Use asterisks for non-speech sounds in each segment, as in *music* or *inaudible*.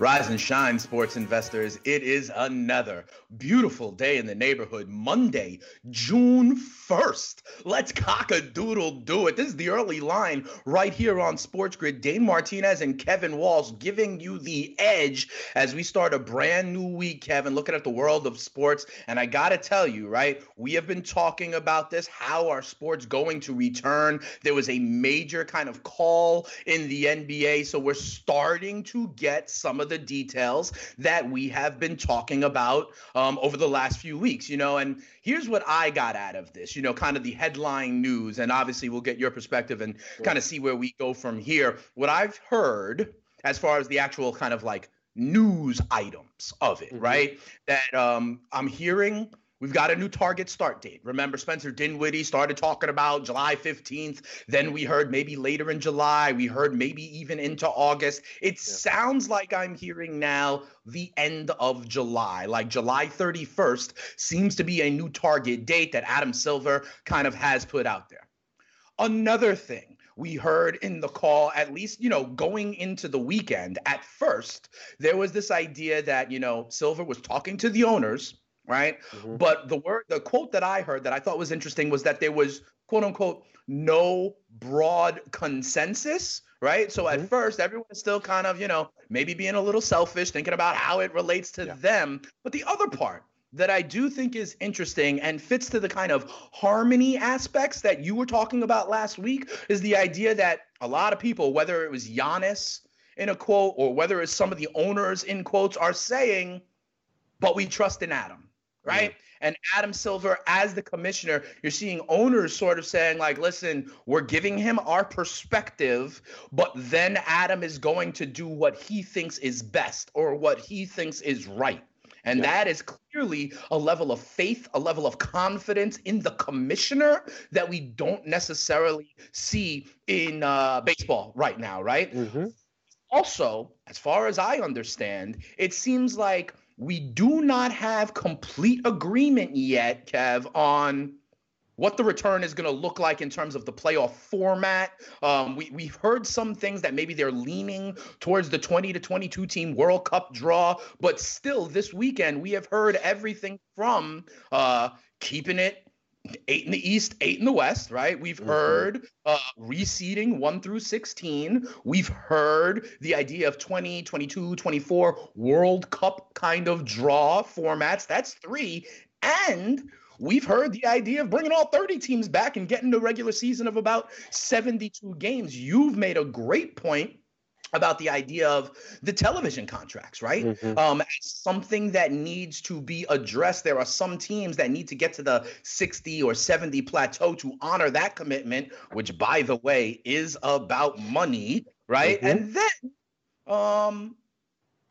Rise and shine, sports investors. It is another beautiful day in the neighborhood. Monday, June 1st. Let's cock a doodle do it. This is the early line right here on Sports Grid. Dane Martinez and Kevin Walsh giving you the edge as we start a brand new week, Kevin, looking at the world of sports. And I got to tell you, right, we have been talking about this. How are sports going to return? There was a major kind of call in the NBA. So we're starting to get some of the details that we have been talking about um, over the last few weeks, you know. And here's what I got out of this, you know, kind of the headline news. And obviously, we'll get your perspective and kind of see where we go from here. What I've heard as far as the actual kind of like news items of it, mm-hmm. right? That um, I'm hearing We've got a new target start date. Remember, Spencer Dinwiddie started talking about July 15th. Then we heard maybe later in July. We heard maybe even into August. It yeah. sounds like I'm hearing now the end of July. Like July 31st seems to be a new target date that Adam Silver kind of has put out there. Another thing we heard in the call, at least, you know, going into the weekend, at first, there was this idea that, you know, Silver was talking to the owners right? Mm-hmm. But the word, the quote that I heard that I thought was interesting was that there was quote unquote no broad consensus, right? So mm-hmm. at first, everyone is still kind of, you know, maybe being a little selfish, thinking about how it relates to yeah. them. But the other part that I do think is interesting and fits to the kind of harmony aspects that you were talking about last week is the idea that a lot of people, whether it was Giannis in a quote or whether it's some of the owners in quotes, are saying, but we trust in Adam right? And Adam Silver, as the commissioner, you're seeing owners sort of saying, like, listen, we're giving him our perspective, but then Adam is going to do what he thinks is best or what he thinks is right. And yeah. that is clearly a level of faith, a level of confidence in the commissioner that we don't necessarily see in uh, baseball right now, right? Mm-hmm. Also, as far as I understand, it seems like we do not have complete agreement yet, Kev, on what the return is going to look like in terms of the playoff format. Um, we, we've heard some things that maybe they're leaning towards the 20 to 22 team World Cup draw, but still this weekend we have heard everything from uh, keeping it eight in the East, eight in the West, right? We've mm-hmm. heard uh, reseeding one through 16. We've heard the idea of 20, 22, 24 World Cup kind of draw formats. That's three. And we've heard the idea of bringing all 30 teams back and getting the regular season of about 72 games. You've made a great point about the idea of the television contracts, right? Mm-hmm. Um, something that needs to be addressed. There are some teams that need to get to the 60 or 70 plateau to honor that commitment, which, by the way, is about money, right? Mm-hmm. And then, um,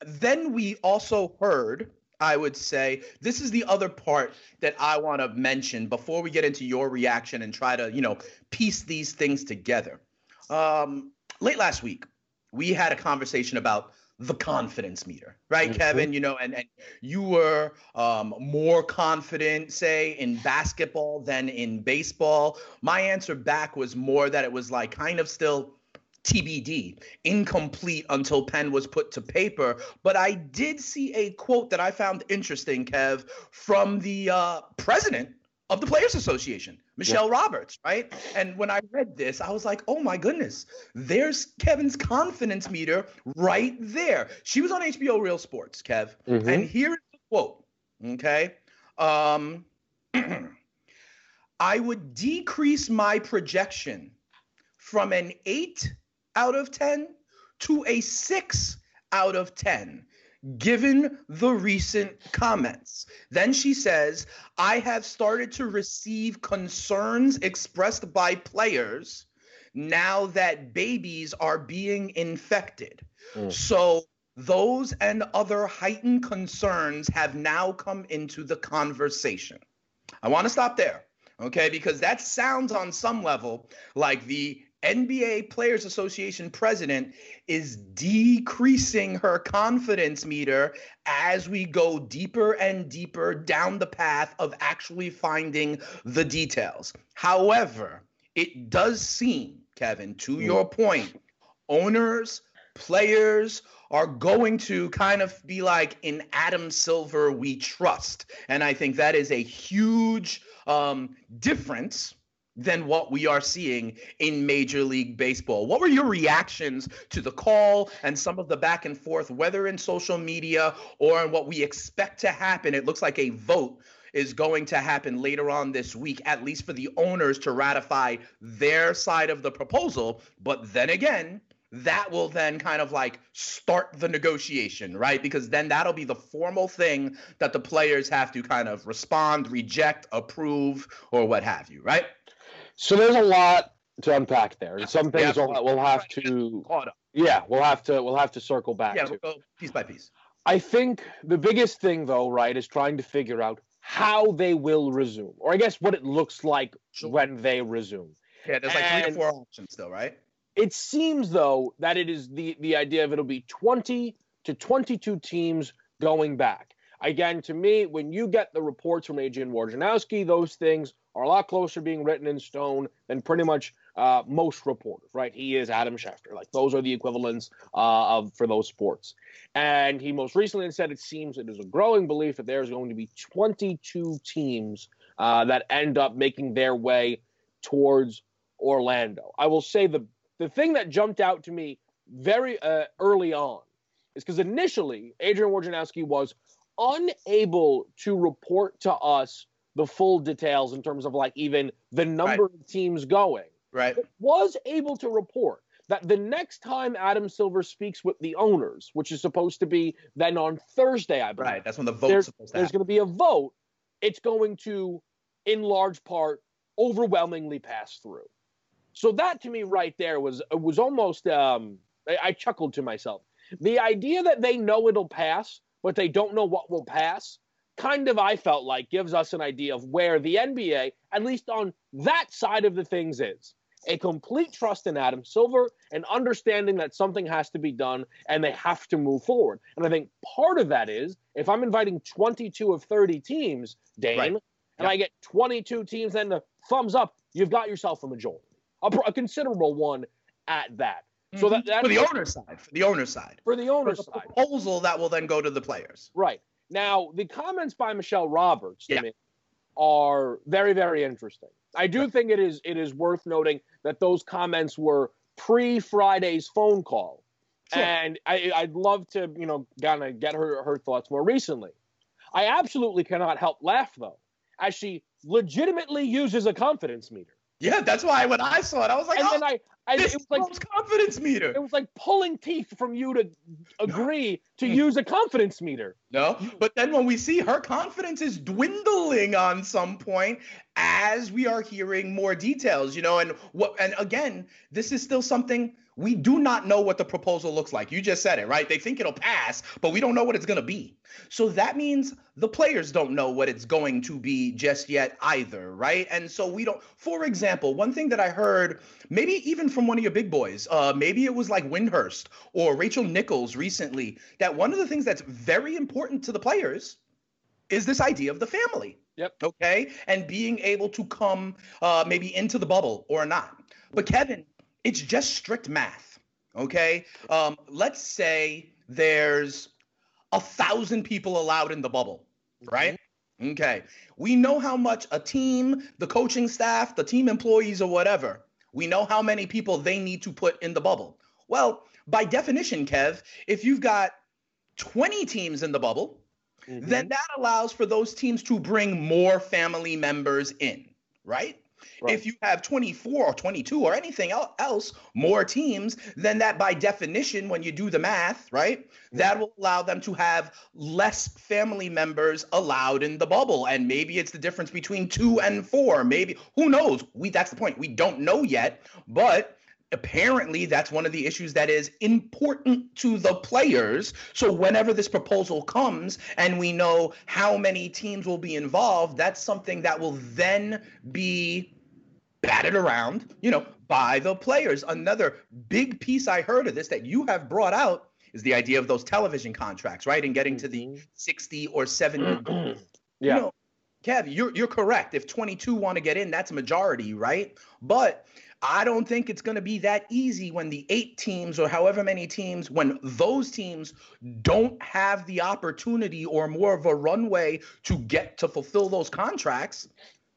then we also heard. I would say this is the other part that I want to mention before we get into your reaction and try to, you know, piece these things together. Um, late last week, we had a conversation about the confidence meter, right, mm-hmm. Kevin? You know, and, and you were um, more confident, say, in basketball than in baseball. My answer back was more that it was like kind of still TBD, incomplete until pen was put to paper. But I did see a quote that I found interesting, Kev, from the uh, president of the Players Association, Michelle yeah. Roberts, right? And when I read this, I was like, oh my goodness, there's Kevin's confidence meter right there. She was on HBO Real Sports, Kev. Mm-hmm. And here's the quote, okay? Um, *clears throat* I would decrease my projection from an eight out of 10 to a six out of 10 given the recent comments. Then she says, I have started to receive concerns expressed by players now that babies are being infected. Mm. So those and other heightened concerns have now come into the conversation. I want to stop there, okay? Because that sounds on some level like the NBA Players Association president is decreasing her confidence meter as we go deeper and deeper down the path of actually finding the details. However, it does seem, Kevin, to mm. your point, owners, players are going to kind of be like in Adam Silver we trust. And I think that is a huge um, difference than what we are seeing in Major League Baseball. What were your reactions to the call and some of the back and forth, whether in social media or in what we expect to happen? It looks like a vote is going to happen later on this week, at least for the owners to ratify their side of the proposal. But then again, that will then kind of like start the negotiation, right? Because then that'll be the formal thing that the players have to kind of respond, reject, approve, or what have you, right? So there's a lot to unpack there, and some things yeah, we'll, we'll have to. Yeah, we'll have to we'll have to circle back. Yeah, we'll go piece by piece. I think the biggest thing, though, right, is trying to figure out how they will resume, or I guess what it looks like sure. when they resume. Yeah, there's like and, three or four options still, right? It seems though that it is the the idea of it'll be 20 to 22 teams going back. Again, to me, when you get the reports from Adrian Wojnarowski, those things are a lot closer being written in stone than pretty much uh, most reporters, right? He is Adam Schefter. Like those are the equivalents uh, of for those sports. And he most recently said it seems it is a growing belief that there's going to be 22 teams uh, that end up making their way towards Orlando. I will say the the thing that jumped out to me very uh, early on is because initially Adrian Wojnarowski was unable to report to us the full details in terms of like even the number right. of teams going. Right. Was able to report that the next time Adam Silver speaks with the owners, which is supposed to be then on Thursday, I believe. Right. That's when the vote's supposed to There's going to be a vote. It's going to, in large part, overwhelmingly pass through. So that to me right there was was almost um, I, I chuckled to myself. The idea that they know it'll pass, but they don't know what will pass, kind of I felt like gives us an idea of where the NBA, at least on that side of the things, is. A complete trust in Adam Silver and understanding that something has to be done and they have to move forward. And I think part of that is if I'm inviting 22 of 30 teams, Dane, right. and yep. I get 22 teams, then the thumbs up, you've got yourself a majority a, a considerable one at that. So mm-hmm. that that's for the owner side, for the owner side, for the owner side, proposal that will then go to the players. Right now, the comments by Michelle Roberts yeah. me, are very, very interesting. I do right. think it is it is worth noting that those comments were pre Friday's phone call, sure. and I, I'd love to you know kind of get her her thoughts more recently. I absolutely cannot help laugh though, as she legitimately uses a confidence meter. Yeah, that's why when I saw it, I was like, and oh, then I, I this it was like confidence meter. It was like pulling teeth from you to agree to use a confidence meter. No, but then when we see her confidence is dwindling on some point as we are hearing more details, you know, and what, and again, this is still something we do not know what the proposal looks like. You just said it, right? They think it'll pass, but we don't know what it's going to be. So that means the players don't know what it's going to be just yet either, right? And so we don't. For example, one thing that I heard, maybe even from one of your big boys, uh, maybe it was like Windhorst or Rachel Nichols recently, that one of the things that's very important to the players is this idea of the family. Yep. Okay. And being able to come uh, maybe into the bubble or not. But Kevin, it's just strict math. Okay. Um, let's say there's a thousand people allowed in the bubble, mm-hmm. right? Mm-hmm. Okay. We know how much a team, the coaching staff, the team employees, or whatever, we know how many people they need to put in the bubble. Well, by definition, Kev, if you've got 20 teams in the bubble, mm-hmm. then that allows for those teams to bring more family members in, right? Right. If you have 24 or 22 or anything else, more teams, then that by definition, when you do the math, right, mm-hmm. that will allow them to have less family members allowed in the bubble. And maybe it's the difference between two and four. Maybe, who knows? We That's the point. We don't know yet. But apparently that's one of the issues that is important to the players. So whenever this proposal comes and we know how many teams will be involved, that's something that will then be batted around, you know, by the players. Another big piece I heard of this that you have brought out is the idea of those television contracts, right? And getting to the Mm-hmm. 60 or 70 yeah. you know, Kev, you're you're correct. If 22 want to get in, that's a majority, right? But I don't think it's going to be that easy when the eight teams or however many teams, when those teams don't have the opportunity or more of a runway to get to fulfill those contracts.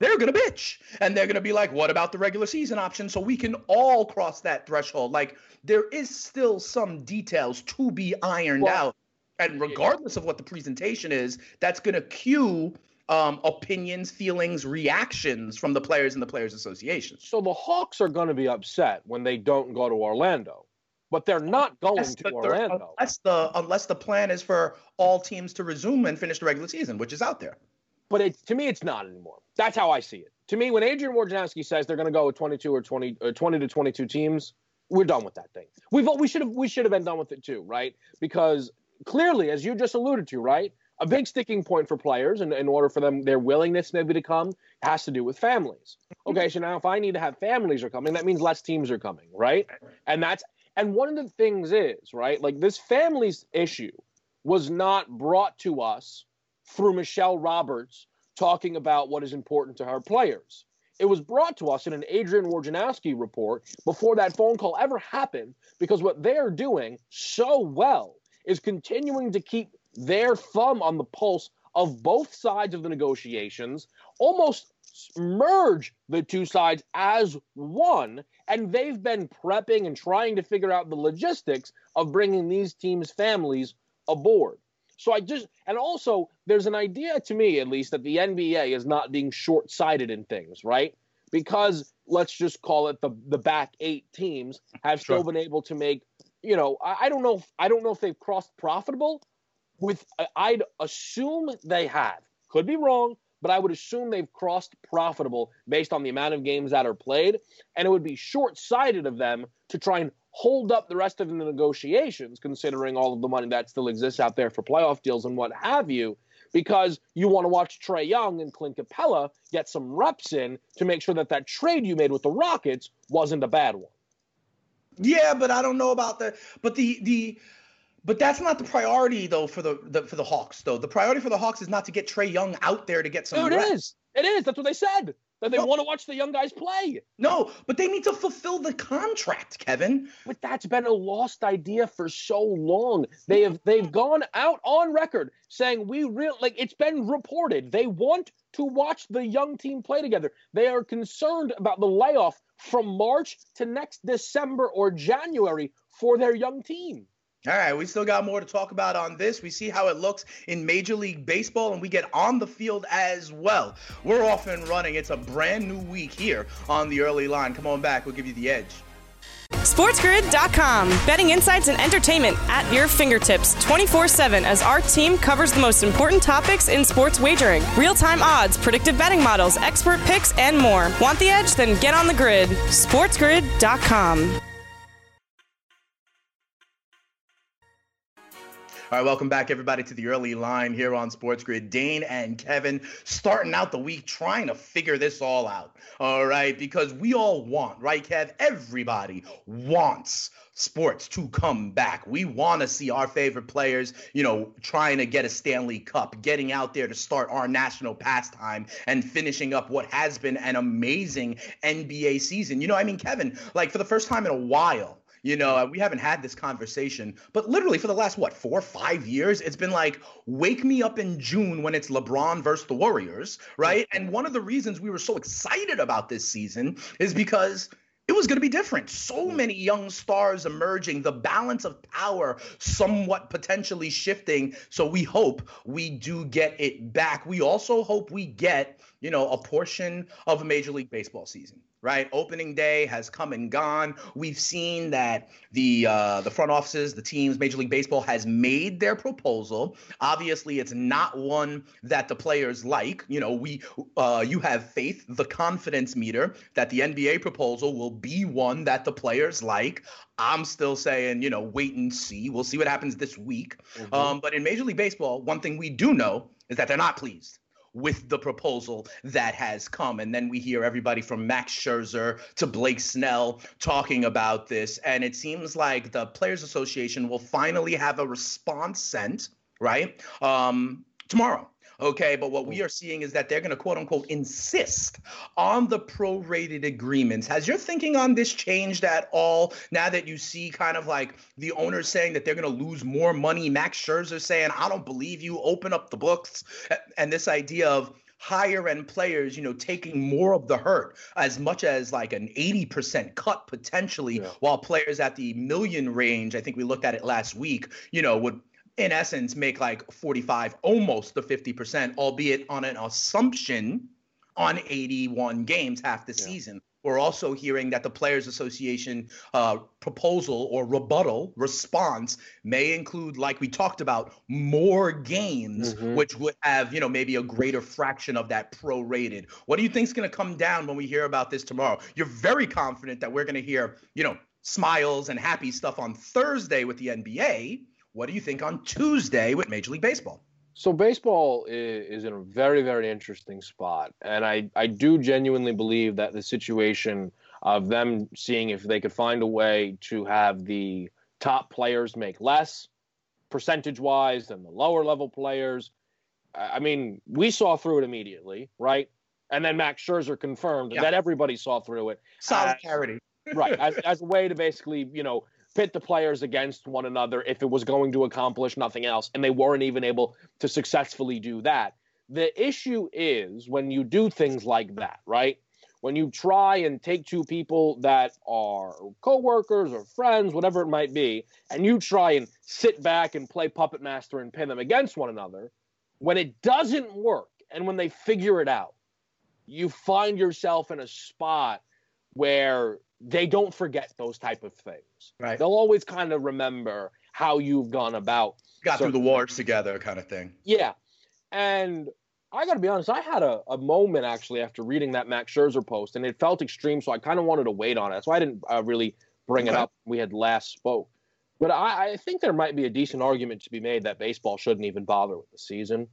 They're going to bitch and they're going to be like, what about the regular season option? So we can all cross that threshold. Like, there is still some details to be ironed Well, out. And regardless of what the presentation is, that's going to cue um, opinions, feelings, reactions from the players and the players' associations. So the Hawks are going to be upset when they don't go to Orlando, but they're not going Unless to the, Orlando. unless the unless the plan is for all teams to resume and finish the regular season, which is out there. But it, to me, it's not anymore. That's how I see it. To me, when Adrian Wojnarowski says they're going to go with 22 or 20, uh, 20 to 22 teams, we're done with that thing. We've we should have we should have been done with it too, right? Because clearly, as you just alluded to, right, a big sticking point for players, and in order for them their willingness maybe to come, has to do with families. Okay, so now if I need to have families are coming, that means less teams are coming, right? And that's and one of the things is right, like this families issue was not brought to us through Michelle Roberts talking about what is important to her players. It was brought to us in an Adrian Wojnarowski report before that phone call ever happened because what they're doing so well is continuing to keep their thumb on the pulse of both sides of the negotiations, almost merge the two sides as one, and they've been prepping and trying to figure out the logistics of bringing these teams' families aboard. So I just, and also there's an idea to me, at least, that the NBA is not being short sighted in things, right? Because let's just call it the the back eight teams have still been able to make, you know, I, I don't know, if, I don't know if they've crossed profitable. With I'd assume they have. Could be wrong, but I would assume they've crossed profitable based on the amount of games that are played, and it would be short sighted of them to try and hold up the rest of the negotiations, considering all of the money that still exists out there for playoff deals and what have you, because you want to watch Trae Young and Clint Capela get some reps in to make sure that that trade you made with the Rockets wasn't a bad one. Yeah, but I don't know about the but the the but that's not the priority though for the, the for the Hawks though. The priority for the Hawks is not to get Trae Young out there to get some No, it reps. is. It is. That's what they said. That they No. want to watch the young guys play. No, but they need to fulfill the contract, Kevin. But that's been a lost idea for so long. They have they've gone out on record saying we real like it's been reported they want to watch the young team play together. They are concerned about the layoff from March to next December or January for their young team. All right, we still got more to talk about on this. We see how it looks in Major League Baseball, and we get on the field as well. We're off and running. It's a brand new week here on the early line. Come on back, we'll give you the edge. SportsGrid.com. Betting insights and entertainment at your fingertips 24 7 as our team covers the most important topics in sports wagering real time odds, predictive betting models, expert picks, and more. Want the edge? Then get on the grid. SportsGrid.com. All right, welcome back, everybody, to the early line here on Sports Grid. Dane and Kevin starting out the week trying to figure this all out. All right, because we all want, right, Kev? Everybody wants sports to come back. We want to see our favorite players, you know, trying to get a Stanley Cup, getting out there to start our national pastime and finishing up what has been an amazing NBA season. You know, I mean, Kevin, like for the first time in a while, you know, we haven't had this conversation, but literally for the last, what, four, five years, it's been like, wake me up in June when it's LeBron versus the Warriors, right? Mm-hmm. And one of the reasons we were so excited about this season is because it was going to be different. So mm-hmm. many young stars emerging, the balance of power somewhat potentially shifting. So we hope we do get it back. We also hope we get, you know, a portion of a Major League Baseball season. Right, opening day has come and gone. We've seen that the uh, the front offices, the teams, Major League Baseball has made their proposal. Obviously, it's not one that the players like. You know, we uh, you have faith, the confidence meter that the NBA proposal will be one that the players like. I'm still saying, you know, wait and see. We'll see what happens this week. Um, but in Major League Baseball, one thing we do know is that they're not pleased with the proposal that has come. And then we hear everybody from Max Scherzer to Blake Snell talking about this. And it seems like the Players Association will finally have a response sent, right? Um, tomorrow. Okay, but what we mm. are seeing is that they're going to quote unquote insist on the prorated agreements. Has your thinking on this changed at all now that you see kind of like the owners saying that they're going to lose more money? Max Scherzer saying, I don't believe you, open up the books. And this idea of higher end players, you know, taking more of the hurt as much as like an 80% cut potentially, yeah. while players at the million range, I think we looked at it last week, you know, would in essence make like 45 almost the 50% albeit on an assumption on 81 games half the yeah. season we're also hearing that the players association uh, proposal or rebuttal response may include like we talked about more games mm-hmm. which would have you know maybe a greater fraction of that prorated what do you think is going to come down when we hear about this tomorrow you're very confident that we're going to hear you know smiles and happy stuff on thursday with the nba what do you think on Tuesday with Major League Baseball? So baseball is, in a very, very interesting spot, and I, I do genuinely believe that the situation of them seeing if they could find a way to have the top players make less percentage wise than the lower level players. I mean, we saw through it immediately, right? And then Max Scherzer confirmed yeah. that everybody saw through it. Solidarity. right. *laughs* As, as a way to basically, you know, pit the players against one another if it was going to accomplish nothing else. And they weren't even able to successfully do that. The issue is when you do things like that, right? When you try and take two people that are coworkers or friends, whatever it might be, and you try and sit back and play puppet master and pin them against one another, when it doesn't work and when they figure it out, you find yourself in a spot where they don't forget those type of things. Right. They'll always kind of remember how you've gone about. Got through the wars together, kind of thing. Yeah, and I got to be honest. I had a, a moment actually after reading that Max Scherzer post, and it felt extreme, so I kind of wanted to wait on it. So I didn't uh, really bring okay. it up. We had last spoke, but I, I, think there might be a decent argument to be made that baseball shouldn't even bother with the season.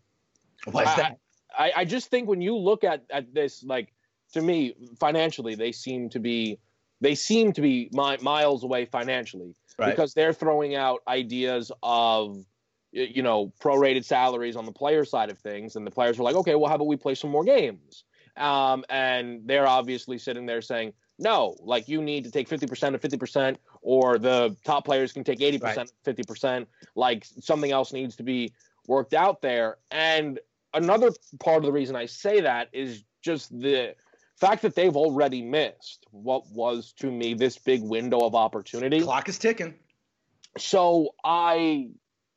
Why is that? I, I just think when you look at at this, like to me, financially, they seem to be they seem to be mi- miles away financially right. because they're throwing out ideas of you know prorated salaries on the player side of things and the players are like okay well how about we play some more games um, and they're obviously sitting there saying no like you need to take 50% of 50% or the top players can take 80% right. 50% like something else needs to be worked out there and another part of the reason i say that is just the fact that they've already missed what was to me this big window of opportunity. Clock is ticking. So I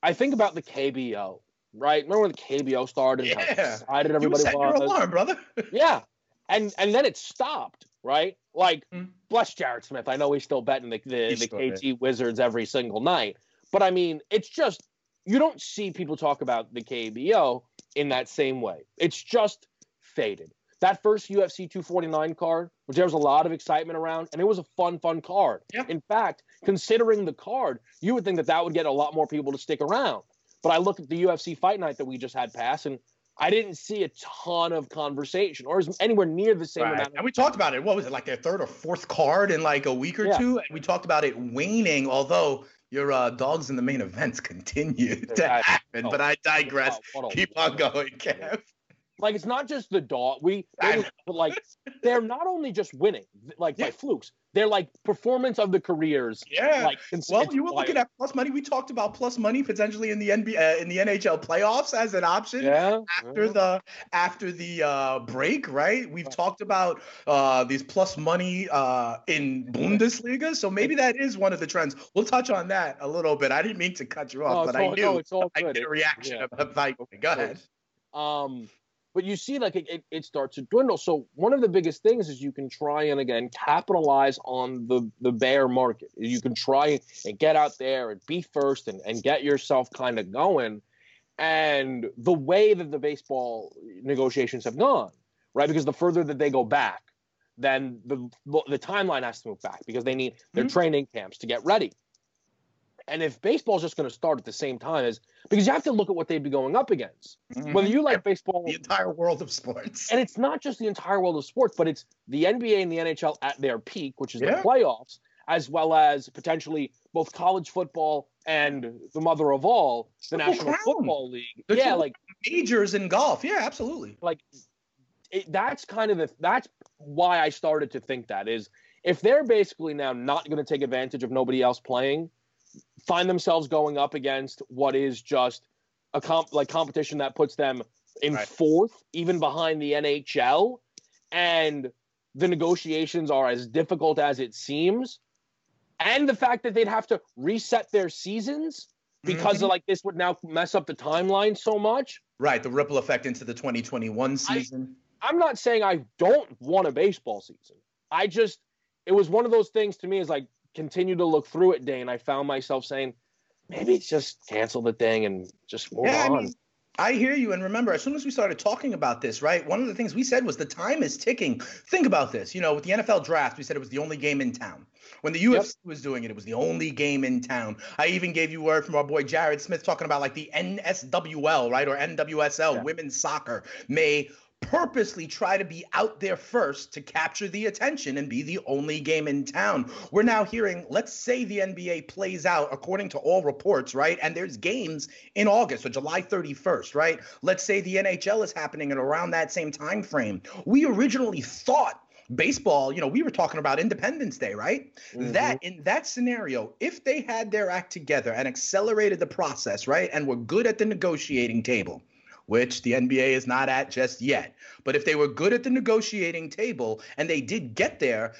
I think about the KBO, right? Remember when the KBO started? Yeah. How excited everybody you was. Your alarm, brother. *laughs* yeah, and and then it stopped, right? Like mm. bless Jared Smith. I know he's still betting the the, the KT Wizards every single night, but I mean, it's just you don't see people talk about the KBO in that same way. It's just faded that first UFC 249 card, which there was a lot of excitement around, and it was a fun, fun card. Yeah. In fact, considering the card, you would think that that would get a lot more people to stick around. But I look at the UFC fight night that we just had pass, and I didn't see a ton of conversation or anywhere near the same right. amount. And we talked about it. What was it like their third or fourth card in like a week or yeah. two? And we talked about it waning, although your uh, dogs in the main events *laughs* continue to happen. Oh, but I digress. Keep on going, Kev. Like it's not just the dog. We they, like they're not only just winning like yeah. by flukes. They're like performance of the careers. Yeah. Like it's, well, it's you were looking at plus money. We talked about plus money potentially in the NBA uh, in the NHL playoffs as an option. Yeah. After yeah. the after the uh, break, right? We've right. talked about uh, these plus money uh, in Bundesliga, so maybe that is one of the trends. We'll touch on that a little bit. I didn't mean to cut you off, but all, I knew no, it's all I get a reaction yeah. about. Go ahead. Um, but you see like it, it, starts to dwindle. So one of the biggest things is you can try and again capitalize on the the bear market. You can try and get out there and be first and, and get yourself kind of going. And the way that the baseball negotiations have gone right because the further that they go back then the the timeline has to move back because they need their mm-hmm. training camps to get ready And if baseball is just going to start at the same time as because you have to look at what they'd be going up against. Mhm. Whether you like baseball, the entire world of sports. and it's not just the entire world of sports, but it's the NBA and the NHL at their peak, which is Yeah. the playoffs, as well as potentially both college football and the mother of all, the National. Football League. Yeah, like Majors in golf. Yeah, absolutely. it, that's kind of the that's why I started to think that is if they're basically now not going to take advantage of nobody else playing, find themselves going up against what is just a comp like competition that puts them in Right. fourth, even behind the NHL, and the negotiations are as difficult as it seems, and the fact that they'd have to reset their seasons because Mhm. of like this would now mess up the timeline so much. Right, the ripple effect into the 2021 season. I'm not saying I don't want a baseball season. I just it was one of those things to me is like continue to look through it day and I found myself saying maybe just cancel the thing and just move Yeah, I on. mean, I hear you. And remember, as soon as we started talking about this, right, one of the things we said was the time is ticking. Think about this. You know, with the NFL draft, we said it was the only game in town. When the UFC was doing it, it was the only game in town. I even gave you word from our boy Jared Smith talking about like the NSWL, right, or NWSL, Yeah. women's soccer, may purposely try to be out there first to capture the attention and be the only game in town. We're now hearing, let's say the NBA plays out according to all reports, right? And there's games in August, so July 31st, right? Let's say the NHL is happening at around that same time frame. We originally thought baseball, you know, we were talking about Independence Day, right? Mhm. That in that scenario, if they had their act together and accelerated the process, right, and were good at the negotiating table, which the NBA is not at just yet. But if they were good at the negotiating table and they did get there,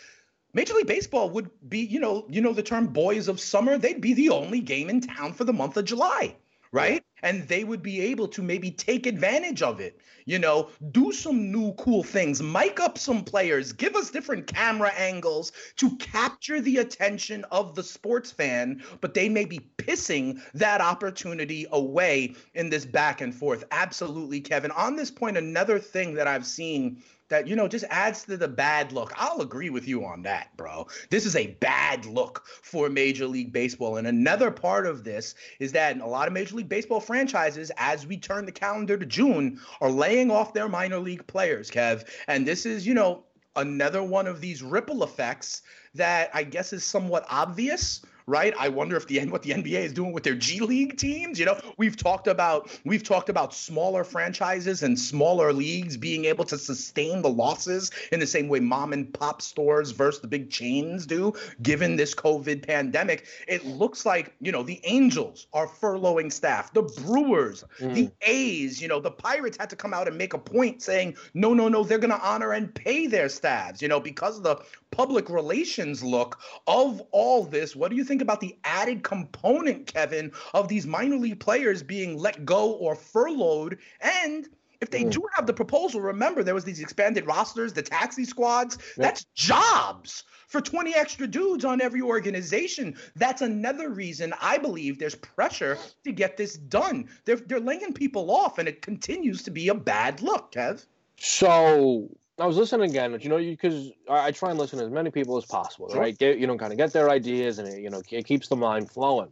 Major League Baseball would be, you know, you know the term boys of summer, they'd be the only game in town for the month of July, right? And they would be able to maybe take advantage of it, you know, do some new cool things, mic up some players, give us different camera angles to capture the attention of the sports fan, but they may be pissing that opportunity away in this back and forth. Absolutely, Kevin. On this point, another thing that I've seen that you know just adds to the bad look. I'll agree with you on that, bro. This is a bad look for Major League Baseball. And another part of this is that a lot of Major League Baseball franchises, as we turn the calendar to June, are laying off their minor league players, Kev. And this is, you know, another one of these ripple effects that I guess is somewhat obvious right? I wonder if the end what the NBA is doing with their G League teams. You know, we've talked about we've talked about smaller franchises and smaller leagues being able to sustain the losses in the same way mom and pop stores versus the big chains do, given this COVID pandemic. It looks like, you know, the Angels are furloughing staff, the Brewers, the mm. A's, you know, the Pirates had to come out and make a point saying, no, no, no, they're gonna honor and pay their staffs, you know, because of the public relations look of all this. What do you think about the added component, Kevin, of these minor league players being let go or furloughed? And if they mm. do have the proposal, remember there was these expanded rosters, the taxi squads. That's jobs for 20 extra dudes on every organization. That's another reason I believe there's pressure to get this done. They're they're laying people off, and it continues to be a bad look, Kev. So I was listening again, you know, because I, I try and listen to as many people as possible, Sure. right? Get you know, kind of get their ideas, and it, you know, it keeps the mind flowing.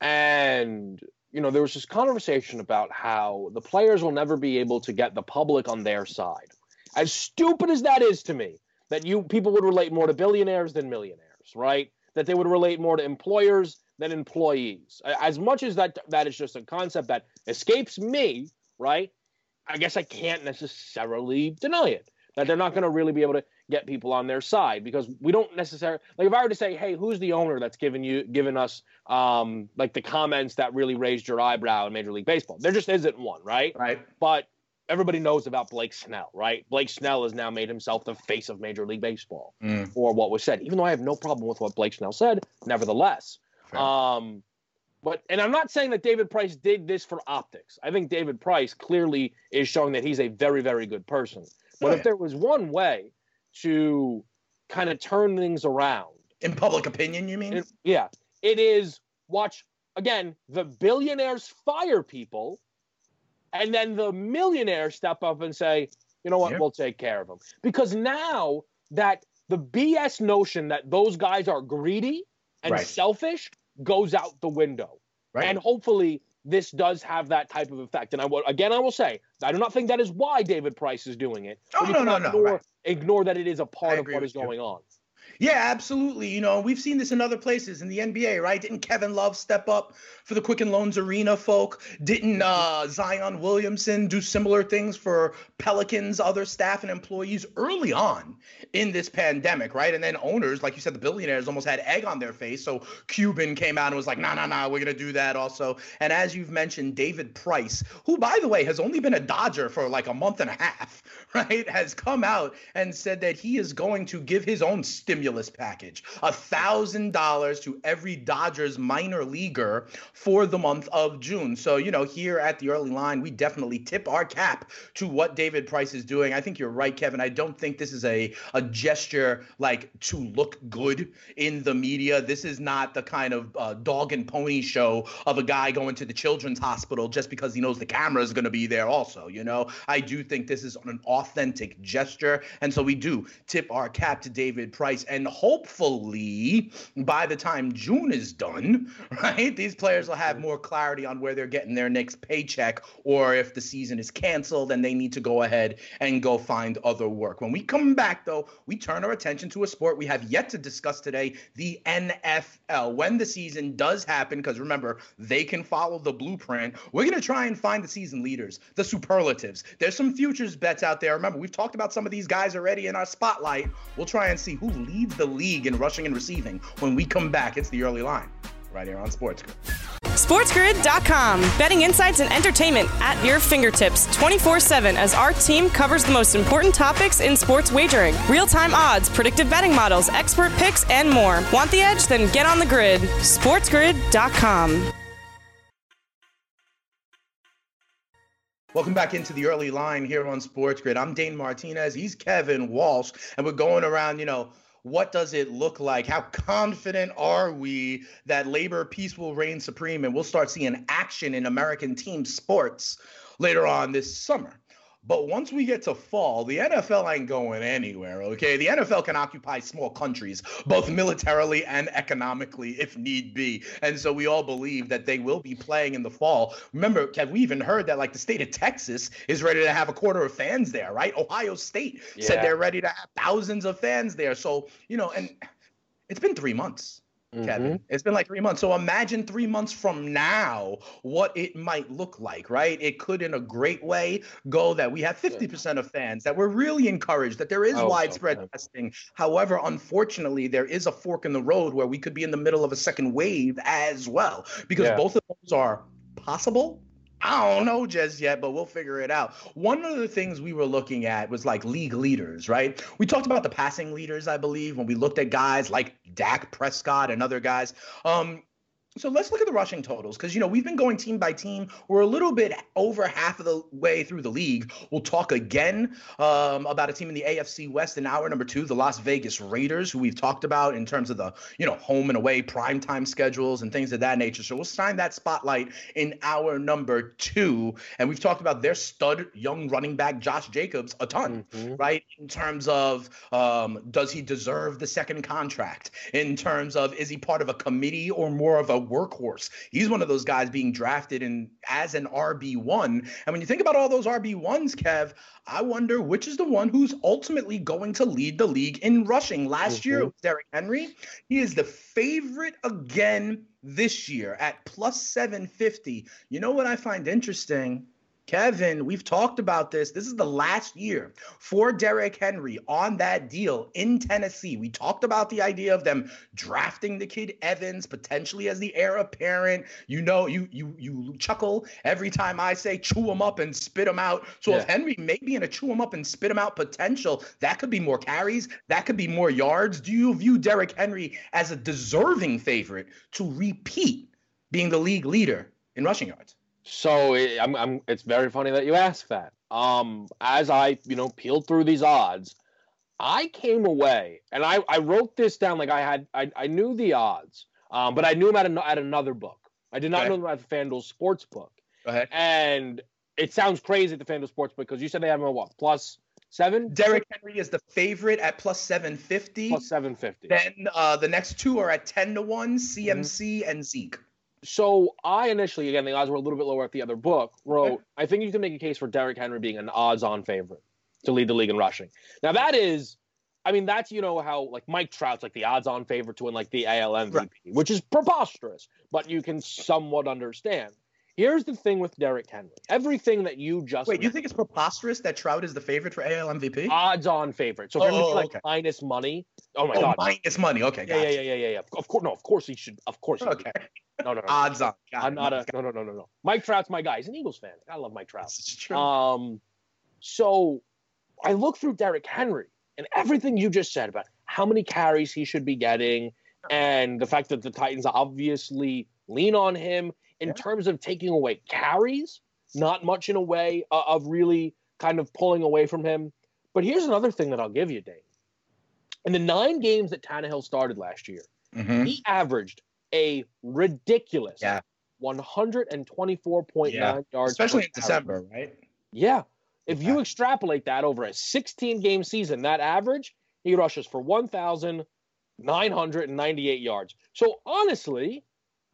And you know, there was this conversation about how the players will never be able to get the public on their side. As stupid as that is to me, that you people would relate more to billionaires than millionaires, right? That they would relate more to employers than employees. As much as that that is just a concept that escapes me, right? I guess I can't necessarily deny it that they're not going to really be able to get people on their side because we don't necessarily like if I were to say, hey, who's the owner that's given you given us um like the comments that really raised your eyebrow in Major League Baseball? There just isn't one, right? Right. But everybody knows about Blake Snell, right? Blake Snell has now made himself the face of Major League Baseball Mm. for what was said. Even though I have no problem with what Blake Snell said, nevertheless. Fair. Um, but and I'm not saying that David Price did this for optics. I think David Price clearly is showing that he's a very, very good person. But Oh, if there was one way to kind of turn things around, In public opinion, you mean? it, yeah, it is watch again the billionaires fire people, and then the millionaires step up and say, you know what, Yeah. we'll take care of them. Because now that the BS notion that those guys are greedy and Right. selfish, goes out the window. Right. And hopefully this does have that type of effect. And I will again, I will say, I do not think that is why David Price is doing it. Oh, no, no, cannot no, Ignore, right. ignore that it is a part of what is is you. going on. Yeah, absolutely. You know, we've seen this in other places in the NBA, right? Didn't Kevin Love step up for the Quicken Loans Arena folk? Didn't uh, Zion Williamson do similar things for Pelicans, other staff and employees early on in this pandemic, right? And then owners, like you said, the billionaires almost had egg on their face. So Cuban came out and was like, nah, nah, nah, we're going to do that also. And as you've mentioned, David Price, who, by the way, has only been a Dodger for like a month and a half, *laughs* right, has come out and said that he is going to give his own stimulus package a thousand dollars to every Dodgers minor leaguer for the month of June. So, you know, here at the early line, we definitely tip our cap to what David Price is doing. I think you're right, Kevin. I don't think this is a, a gesture like to look good in the media. This is not the kind of uh, dog and pony show of a guy going to the children's hospital just because he knows the camera is going to be there also. You know, I do think this is an authentic gesture. And so we do tip our cap to David Price. And hopefully by the time June is done, *laughs* right, these players will have more clarity on where they're getting their next paycheck or if the season is canceled and they need to go ahead and go find other work. When we come back, though, we turn our attention to a sport we have yet to discuss today the NFL. When the season does happen, because remember, they can follow the blueprint, we're going to try and find the season leaders, the superlatives. There's some futures bets out there. Remember, we've talked about some of these guys already in our spotlight. We'll try and see who leads the league in rushing and receiving when we come back. It's the early line right here on Sports Grid. SportsGrid.com. Betting insights and entertainment at your fingertips 24 7 as our team covers the most important topics in sports wagering real time odds, predictive betting models, expert picks, and more. Want the edge? Then get on the grid. SportsGrid.com. Welcome back into the early line here on Sports Grid. I'm Dane Martinez. He's Kevin Walsh, and we're going around, you know, what does it look like? How confident are we that labor peace will reign supreme and we'll start seeing action in American team sports later on this summer? But once we get to fall, the NFL ain't going anywhere, okay? The NFL can occupy small countries, both militarily and economically, if need be. And so we all believe that they will be playing in the fall. Remember, Kev, we even heard that like the state of Texas is ready to have a quarter of fans there, right? Ohio State said they're ready to have thousands of fans there. So, you know, and it's been three months. Kevin. Mm-hmm. It's been like three months. So imagine three months from now what it might look like, right? It could, in a great way, go that we have 50% of fans, that we're really encouraged, that there is oh, so, widespread yeah. testing. However, unfortunately, there is a fork in the road where we could be in the middle of a second wave as well, because Yeah. both of those are possible. I don't know just yet, but we'll figure it out. One of the things we were looking at was like league leaders, right? We talked about the passing leaders, I believe, when we looked at guys like Dak Prescott and other guys. Um, so let's look at the rushing totals because you know we've been going team by team. We're a little bit over half of the way through the league. We'll talk again um, about a team in the AFC West in hour number two, the Las Vegas Raiders, who we've talked about in terms of the you know home and away primetime schedules and things of that nature. So we'll shine that spotlight in hour number two, and we've talked about their stud young running back Josh Jacobs a ton Mhm. right? In terms of um, does he deserve the second contract? In terms of is he part of a committee or more of a workhorse? He's one of those guys being drafted in as an RB one. And when you think about all those RB ones, Kev, I wonder which is the one who's ultimately going to lead the league in rushing. Last mm-hmm. year it was Derrick Henry. He is the favorite again this year at plus 750. You know what I find interesting? Kevin, we've talked about this. This is the last year for Derrick Henry on that deal in Tennessee. We talked about the idea of them drafting the kid Evans potentially as the heir apparent. You know, you you you chuckle every time I say chew him up and spit him out. So if Henry may be in a chew him up and spit him out potential, that could be more carries, that could be more yards. Do you view Derrick Henry as a deserving favorite to repeat being the league leader in rushing yards? So it, I'm, I'm, it's very funny that you ask that. Um, as I, you know, peeled through these odds, I came away and I, I wrote this down like I had, I, I knew the odds, um, but I knew them at, an, at another book. I did not know them at the FanDuel sports book. Go ahead. And it sounds crazy at the FanDuel sports book because you said they have them at what plus Seven. Derrick Henry is the favorite at plus 750. Plus 750. Then uh, the next two are at 10 to 1, CMC Mm-hmm. and Zeke. So I initially, again, the odds were a little bit lower at the other book. Wrote, I think you can make a case for Derrick Henry being an odds-on favorite to lead the league in rushing. Now that is, I mean, that's you know how like Mike Trout's like the odds-on favorite to win like the AL MVP, Right. which is preposterous, but you can somewhat understand. Here's the thing with Derrick Henry. Everything that you just Wait, you think it's preposterous that Trout is the favorite for AL MVP? odds-on favorite? So Oh, like okay. minus money. Oh my oh, god. minus money. Okay, Yeah, gotcha. yeah, yeah, yeah, yeah, yeah. Of course, no. Of course he should. Of course he should. Okay, No, no, no. odds on. Got I'm not a no, no, no, no, no. Mike Trout's my guy. He's an Eagles fan. I love Mike Trout. This is true. Um, so I look through Derrick Henry and everything you just said about how many carries he should be getting, and the fact that the Titans obviously lean on him in Yeah. terms of taking away carries, not much in a way uh, of really kind of pulling away from him. But here's another thing that I'll give you, Dane. In the nine games that Tannehill started last year, Mhm. he averaged a ridiculous Yeah. 124.9 Yeah. yards, Especially in. December, right? Yeah. If you extrapolate that over a 16 game season, that average, he rushes for 1,998 yards. So honestly,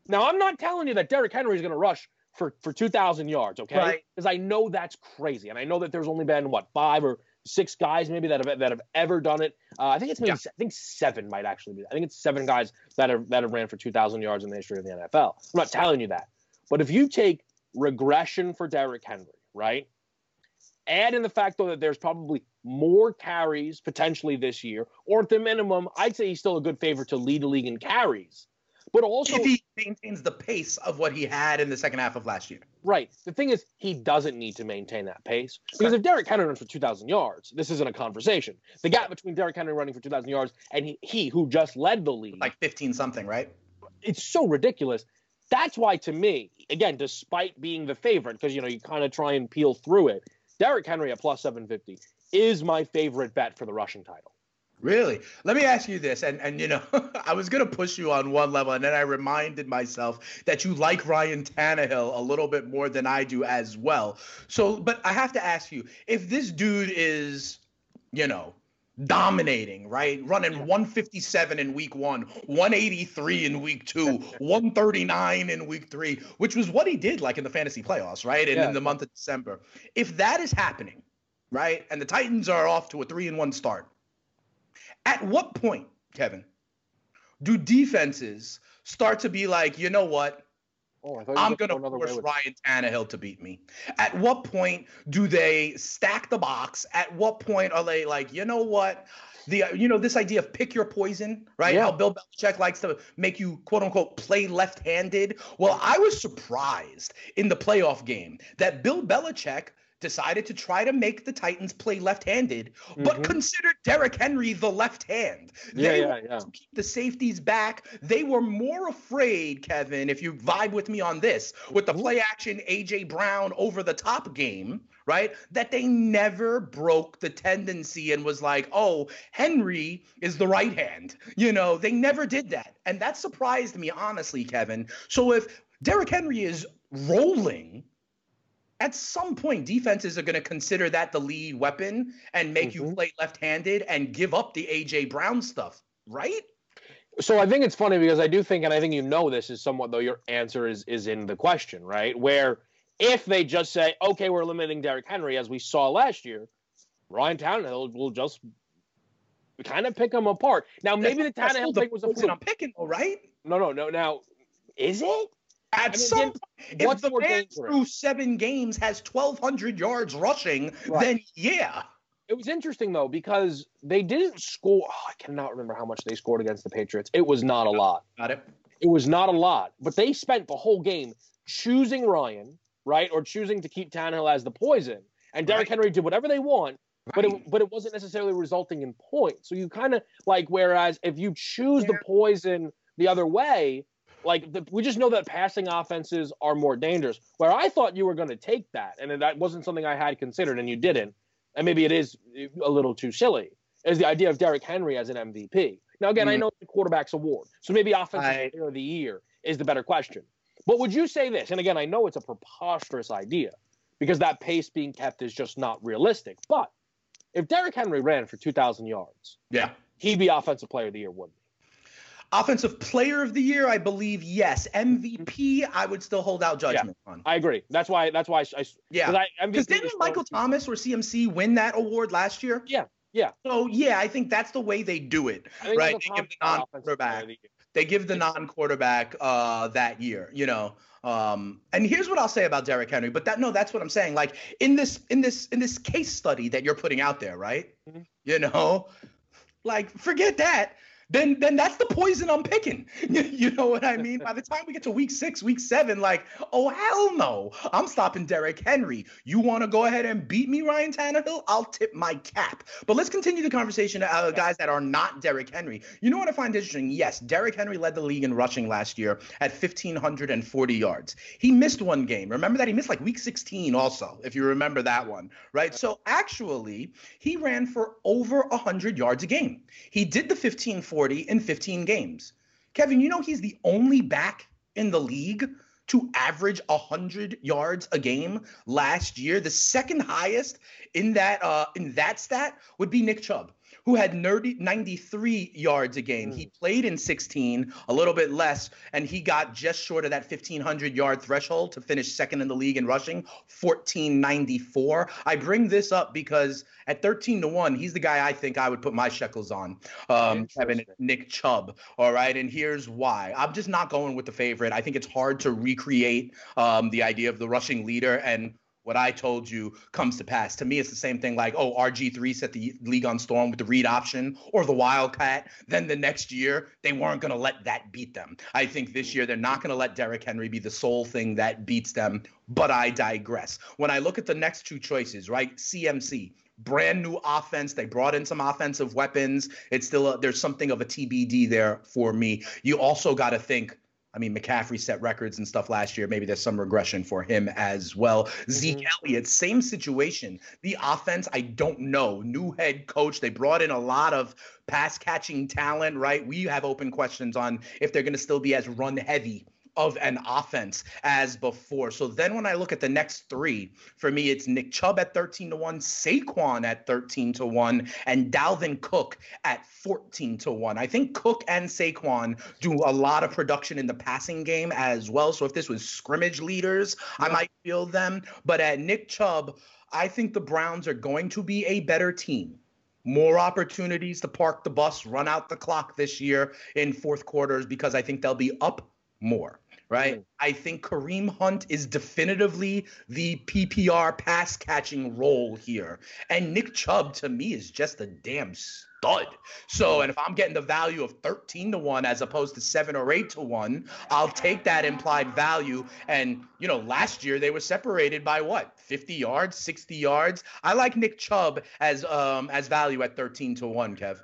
now I'm not telling you that Derrick Henry is going to rush for, for 2,000 yards, okay? Right. Because I know that's crazy. And I know that there's only been, what, five or six guys maybe that have, that have ever done it. Uh, I think it's maybe, Yeah. I think seven might actually be. I think it's seven guys that have, that have ran for 2,000 yards in the history of the NFL. I'm not telling you that. But if you take regression for Derrick Henry, right? Add in the fact though that there's probably more carries potentially this year, or at the minimum, I'd say he's still a good favorite to lead the league in carries. But also, if he maintains the pace of what he had in the second half of last year. right, the thing is, he doesn't need to maintain that pace because if Derrick Henry runs for 2,000 yards, this isn't a conversation. The gap between Derrick Henry running for 2,000 yards and he, he who just led the league, Like 15 something, right? it's so ridiculous. That's why, to me, again, despite being the favorite, because you know you kind of try and peel through it, Derrick Henry at plus 750 is my favorite bet for the rushing title. Really? Let me ask you this, and and you know, *laughs* I was gonna push you on one level, and then I reminded myself that you like Ryan Tannehill a little bit more than I do as well. So, but I have to ask you, if this dude is, you know, dominating, right? Running 157 in week one, 183 in week two, *laughs* 139 in week three, which was what he did like in the fantasy playoffs, right? And Yeah. in the month of December. If that is happening, right, and the Titans are off to a three and one start, at what point, Kevin, do defenses start to be like, you know what? Oh, I I'm going to force with Ryan Tannehill to beat me. At what point do they stack the box? At what point are they like, you know what? The uh, you know this idea of pick your poison, right? Yeah. How Bill Belichick likes to make you quote unquote play left-handed. Well, I was surprised in the playoff game that Bill Belichick decided to try to make the Titans play left-handed, but Mhm. considered Derrick Henry the left hand. Yeah, They yeah, to keep the safeties back. They were more afraid, Kevin, if you vibe with me on this, with the Mhm. play action AJ Brown over the top game, right? That they never broke the tendency and was like, oh, Henry is the right hand. You know, they never did that. And that surprised me, honestly, Kevin. So if Derrick Henry is rolling, at some point, defenses are going to consider that the lead weapon and make you Mhm. play left-handed and give up the AJ Brown stuff, right? So I think it's funny because I do think, and I think you know this is somewhat though your answer is is in the question, right? Where if they just say, okay, we're limiting Derrick Henry as we saw last year, Ryan Tannehill will just kind of pick him apart. Now maybe the That's still Tannehill pick was a fluke. I'm picking, though, right? No, no, no. Now is it? At mean, some again, point, if the man through seven games has 1,200 yards rushing, Right. then yeah. It was interesting though because they didn't score. Oh, I cannot remember how much they scored against the Patriots. It was not a lot. Got it. It was not a lot, but they spent the whole game choosing Ryan, right, or choosing to keep Tannehill as the poison. And Derrick Right. Henry did whatever they want, but it but it wasn't necessarily resulting in points. So you kind of like whereas if you choose the poison the other way, like the, we just know that passing offenses are more dangerous. Where I thought you were going to take that, and that wasn't something I had considered, and you didn't. And maybe it is a little too silly. Is the idea of Derrick Henry as an MVP? Now again, I Mhm. know it's the quarterback's award, so maybe offensive I- player of the year is the better question. But would you say this? And again, I know it's a preposterous idea because that pace being kept is just not realistic. But if Derrick Henry ran for 2,000 yards, Yeah. he'd be offensive player of the year, wouldn't he? Offensive player of the year, I believe, yes. MVP, I would still hold out judgment on. I agree. That's why. That's why. I, I Yeah. 'cause I, MVP Because didn't Michael Thomas or CMC win that award last year? Yeah, yeah. So yeah, I think that's the way they do it, right? They give the Thomas is offensive player non-quarterback. the. They give the non-quarterback uh, that year, you know. Um, and here's what I'll say about Derrick Henry, but that no, that's what I'm saying. Like in this in this in this case study that you're putting out there, right? Mhm. You know, like forget that. Then then that's the poison I'm picking. *laughs* you know what I mean? By the time we get to week six, week seven, like, oh hell no, I'm stopping Derrick Henry. You want to go ahead and beat me, Ryan Tannehill? I'll tip my cap. But let's continue the conversation, uh, guys that are not Derrick Henry. You know what I find interesting? Yes, Derrick Henry led the league in rushing last year at 1,540 yards. He missed one game. Remember that? He missed like week 16 also, if you remember that one, right? So actually, he ran for over 100 yards a game. He did the 1540 in 15 games. Kevin, you know he's the only back in the league to average 100 yards a game last year. The second highest in that uh, in that stat would be Nick Chubb, who had 30, 93 yards a game. He played in 16, a little bit less, and he got just short of that 1500 yard threshold to finish second in the league in rushing, 1494. I bring this up because at 13 to 1, he's the guy I think I would put my shekels on. Um, Kevin, Nick Chubb. All right. And here's why. I'm just not going with the favorite. I think it's hard to recreate um, the idea of the rushing leader and what I told you comes to pass. To me, it's the same thing like, oh, RG3 set the league on storm with the read option or the Wildcat. Then the next year, they weren't going to let that beat them. I think this year, they're not going to let Derrick Henry be the sole thing that beats them. But I digress. When I look at the next two choices, right? CMC, brand new offense. They brought in some offensive weapons. It's still a, there's something of a TBD there for me. You also got to think. I mean, McCaffrey set records and stuff last year. Maybe there's some regression for him as well. Mm-hmm. Zeke Elliott, same situation. The offense, I don't know. New head coach. They brought in a lot of pass catching talent, right? We have open questions on if they're going to still be as run heavy of an offense as before. So then when I look at the next three, for me, it's Nick Chubb at 13 to 1, Saquon at 13 to 1, and Dalvin Cook at 14 to 1. I think Cook and Saquon do a lot of production in the passing game as well. So if this was scrimmage leaders, I might feel them. But at Nick Chubb, I think the Browns are going to be a better team more opportunities to park the bus, run out the clock this year in fourth quarters because I think they'll be up more. Right. I think Kareem Hunt is definitively the PPR pass catching role here. And Nick Chubb to me is just a damn stud. So, and if I'm getting the value of 13 to 1 as opposed to 7 or 8 to 1, I'll take that implied value. And, you know, last year they were separated by what? 50 yards, 60 yards. I like Nick Chubb as um as value at 13 to 1, Kev.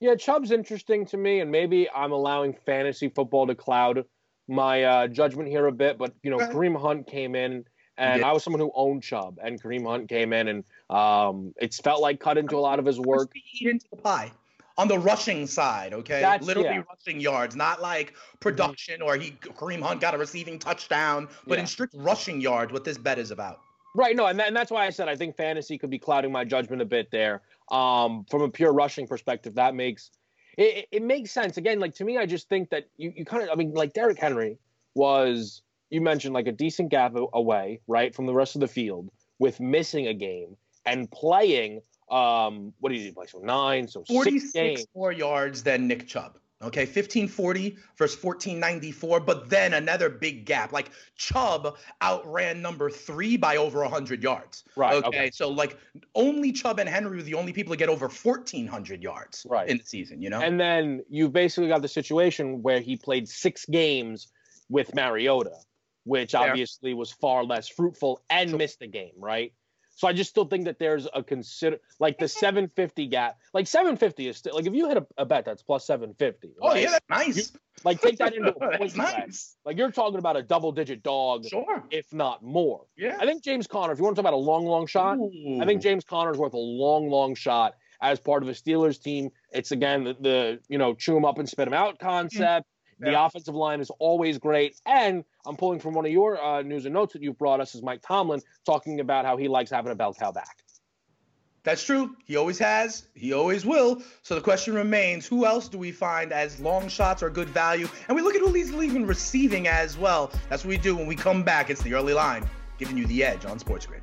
Yeah, Chubb's interesting to me, and maybe I'm allowing fantasy football to cloud my uh, judgment here a bit. But you know, Kareem Hunt came in, and Yeah. I was someone who owned Chubb, and Kareem Hunt came in, and um, it's felt like cut into a lot of his work. eat into the pie on the rushing side, okay? That's- Literally yeah. rushing yards, not like production or he Kareem Hunt got a receiving touchdown, but Yeah. in strict rushing yards, what this bet is about. Right, no, and, that, and that's why I said I think fantasy could be clouding my judgment a bit there. Um, from a pure rushing perspective, that makes it, it, makes sense. Again, like to me, I just think that you, you kind of, I mean, like Derrick Henry was, you mentioned like a decent gap away, right, from the rest of the field with missing a game and playing. Um, what did he play? So nine, so six 46 games. more yards than Nick Chubb. Okay, 1540 versus 1494, but then another big gap. Like Chubb outran number three by over 100 yards. Right, Okay, okay. so like only Chubb and Henry were the only people to get over 1400 yards Right. in the season, you know? And then you've basically got the situation where he played six games with Mariota, which Fair. obviously was far less fruitful and missed a game, right? So I just still think that there's a consider like the *laughs* 750 gap. Like 750 is still like if you hit a, a bet that's plus 750. oh, right? yeah, that's nice. Like take that into *laughs* a That's point bet. nice. Like you're talking about a double digit dog, Sure. if not more. Yeah. I think James Conner, if you want to talk about a long, long shot, I think James Conner's worth a long, long shot as part of a Steelers team. It's again the, the you know chew him up and spit him out concept. The Yeah. offensive line is always great, and I'm pulling from one of your uh, news and notes that you've brought us is Mike Tomlin talking about how he likes having a bell cow back. That's true. He always has. He always will. So the question remains: Who else do we find as long shots or good value? And we look at who leads the league in receiving as well. That's what we do when we come back. It's the early line, giving you the edge on Sports Grid.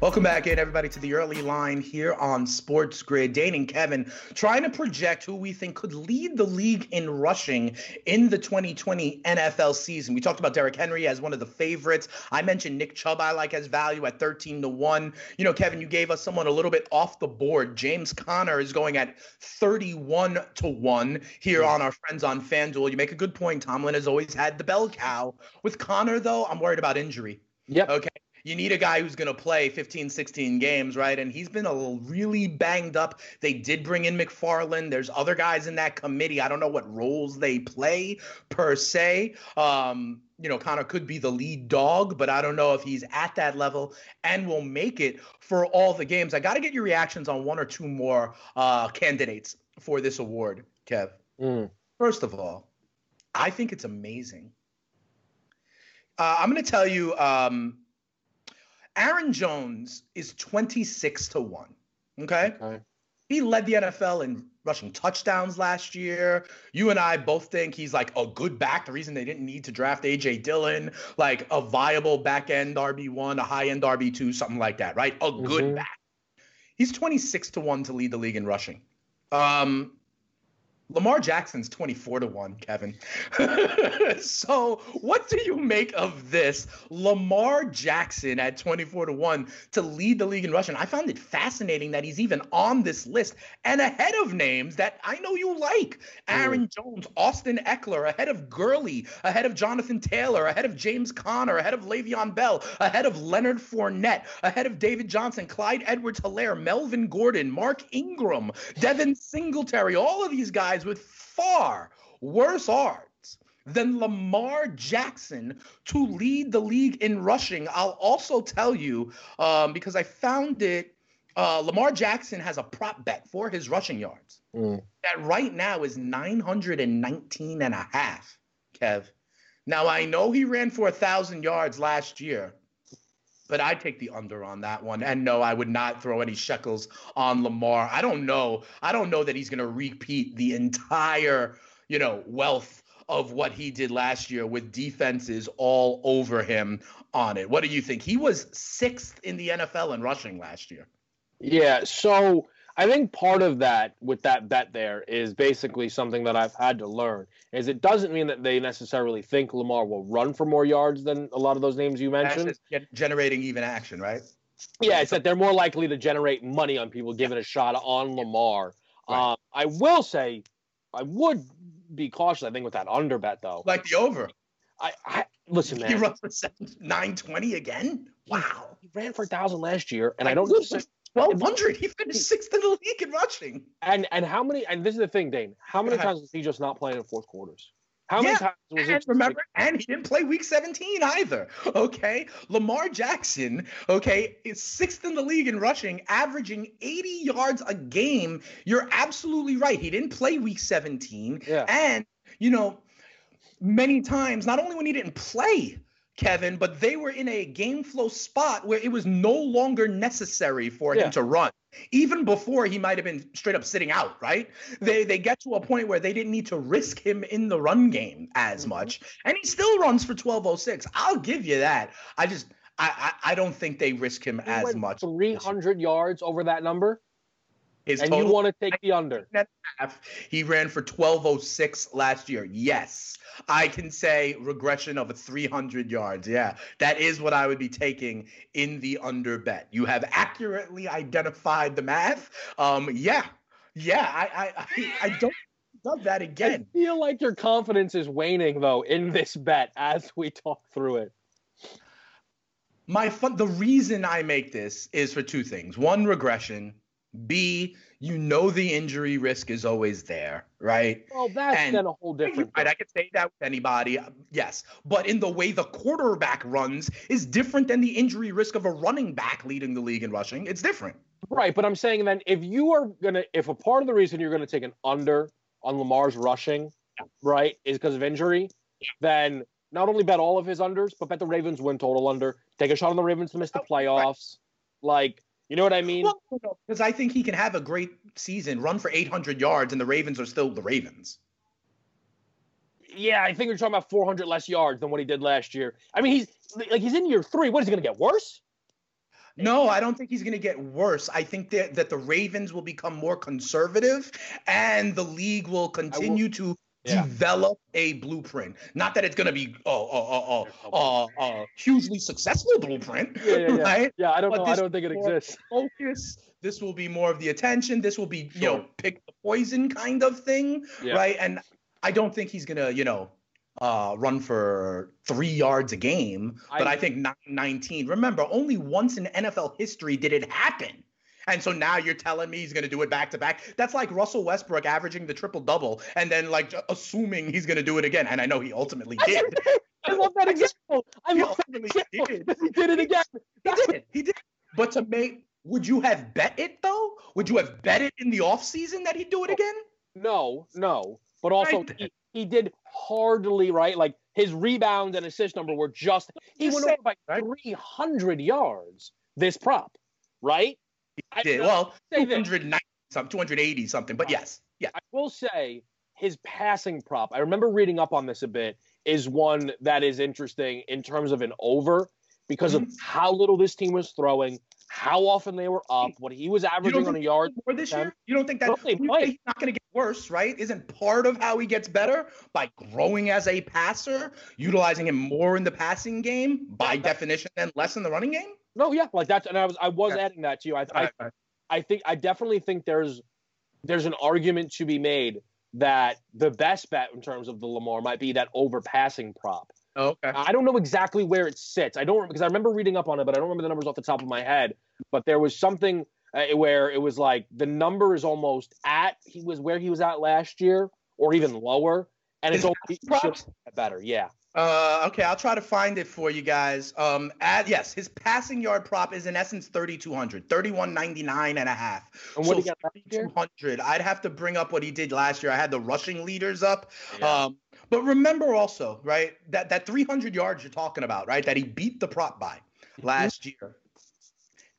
Welcome back in, everybody, to the early line here on Sports Grid. Dane and Kevin trying to project who we think could lead the league in rushing in the 2020 NFL season. We talked about Derrick Henry as one of the favorites. I mentioned Nick Chubb, I like as value at 13 to 1. You know, Kevin, you gave us someone a little bit off the board. James Conner is going at 31 to 1 here hmm. on our friends on FanDuel. You make a good point. Tomlin has always had the bell cow. With Conner, though, I'm worried about injury. Yep. Okay you need a guy who's going to play 15, 16 games, right? And he's been a little really banged up. They did bring in McFarland. There's other guys in that committee. I don't know what roles they play per se. Um, you know, Conner could be the lead dog, but I don't know if he's at that level and will make it for all the games. I got to get your reactions on one or two more uh, candidates for this award, Kev. Mm. First of all, I think it's amazing. Uh, I'm going to tell you. Um, Aaron Jones is 26 to 1. Okay? okay. He led the NFL in rushing touchdowns last year. You and I both think he's like a good back. The reason they didn't need to draft AJ Dillon, like a viable back end RB1, a high end RB2, something like that, right? A good mm-hmm. back. He's 26 to 1 to lead the league in rushing. Um, Lamar Jackson's 24 to 1, Kevin. *laughs* so, what do you make of this? Lamar Jackson at 24 to 1 to lead the league in rushing. I found it fascinating that he's even on this list and ahead of names that I know you like. Aaron mm. Jones, Austin Ekeler, ahead of Gurley, ahead of Jonathan Taylor, ahead of James Conner, ahead of Le'Veon Bell, ahead of Leonard Fournette, ahead of David Johnson, Clyde Edwards Helaire, Melvin Gordon, Mark Ingram, Devin Singletary, all of these guys guys with far worse odds than Lamar Jackson to lead the league in rushing. I'll also tell you, um, because I found it, uh, Lamar Jackson has a prop bet for his rushing yards mm. that right now is 919 and a half, Kev. Now, I know he ran for a 1,000 yards last year, but I take the under on that one. And no, I would not throw any shekels on Lamar. I don't know. I don't know that he's going to repeat the entire, you know, wealth of what he did last year with defenses all over him on it. What do you think? He was sixth in the NFL in rushing last year. Yeah. So I think part of that with that bet there is basically something that I've had to learn is it doesn't mean that they necessarily think Lamar will run for more yards than a lot of those names you mentioned. Generating even action, right? Yeah, it's that they're more likely to generate money on people giving a shot on Lamar. Right. Um, I will say, I would be cautious. I think with that under bet though, like the over. I, I listen, man. He runs for nine twenty again. Wow. He ran for a thousand last year, and I, I don't. Listen, 1200. He finished sixth in the league in rushing. And and how many? And this is the thing, Dane. How many times was he just not playing in fourth quarters? How many yeah, times was and remember? Like, and he didn't play week 17 either. Okay, Lamar Jackson. Okay, is sixth in the league in rushing, averaging 80 yards a game. You're absolutely right. He didn't play week 17. Yeah. And you know, many times, not only when he didn't play Kevin, but they were in a game flow spot where it was no longer necessary for yeah. him to run. Even before he might have been straight up sitting out, right? They they get to a point where they didn't need to risk him in the run game as mm-hmm. much. And he still runs for 1206. I'll give you that. I just I I, I don't think they risk him he as much. 300 yards over that number? His and you want to take the under. He ran for 1206 last year. Yes. I can say regression of a 300 yards. Yeah. That is what I would be taking in the under bet. You have accurately identified the math. Um yeah. Yeah, I I I, I don't love that again. I feel like your confidence is waning though in this bet as we talk through it. My fun the reason I make this is for two things. One regression B, you know the injury risk is always there, right? Well, that's And- then a whole different. Right, I could say that with anybody, yes. But in the way the quarterback runs is different than the injury risk of a running back leading the league in rushing. It's different. Right, but I'm saying then if you are gonna, if a part of the reason you're gonna take an under on Lamar's rushing, right, is because of injury, then not only bet all of his unders, but bet the Ravens win total under. Take a shot on the Ravens to miss the Oh, right. playoffs. Like, you know what I mean? Well, because I think he can have a great season, run for 800 yards, and the Ravens are still the Ravens. yeah, I think you're talking about 400 less yards than what he did last year. I mean, he's like he's in year three. What is he gonna get worse? No, I don't think he's going to get worse. I think that, that the Ravens will become more conservative and the league will continue to Yeah. develop a blueprint. Not that it's going to be a oh, oh, oh, oh, uh, hugely successful blueprint, Yeah, yeah, yeah. right? Yeah, I don't But know. I don't think it exists. Focus. This will be more of the attention. This will be, you know, pick the poison kind of thing, Yeah. right? And I don't think he's going to, you know, uh, run for three yards a game, but I- I, think 919. Remember, only once in NFL history did it happen. And so now you're telling me he's going to do it back to back. That's like Russell Westbrook averaging the triple double and then like assuming he's going to do it again. And I know he ultimately did. I love that example. I He love that ultimately example. did. He did it again. He did. He did. But to make, would you have bet it though? Would you have bet it in the offseason that he'd do it again? No, no. But also, Right. he, he did hardly right. Like his rebound and assist number were just. He Just went over by right? 300 yards. This prop, right? I, Did I- well, say this. 290 something, 280 something. But yes, yeah. I will say his passing prop. I remember reading up on this a bit. Is one that is interesting in terms of an over because of Mhm. how little this team was throwing, how often they were up, what he was averaging on a yard. more this year? You don't think that No, they you might. say he's not going to get worse, right? Isn't part of how he gets better by growing as a passer, utilizing him more in the passing game by Yeah, definition and less in the running game? No, yeah, like that's and I was I was Yeah. adding that to you. I I, I think I definitely think there's there's an argument to be made that the best bet in terms of the Lamar might be that overpassing prop. okay. I don't know exactly where it sits. I don't because I remember reading up on it, but I don't remember the numbers off the top of my head. But there was something uh, where it was like the number is almost at he was where he was at last year, or even lower, and it's only that it should props? get better. Yeah, Uh, okay, I'll try to find it for you guys. Um, at, yes, his passing yard prop is in essence 3,200, 3,199 and a half. and what so you got last year? 3,200. I'd have to bring up what he did last year. I had the rushing leaders up. Yeah. Um, but remember also, right, that, that 300 yards you're talking about, right, that he beat the prop by last year.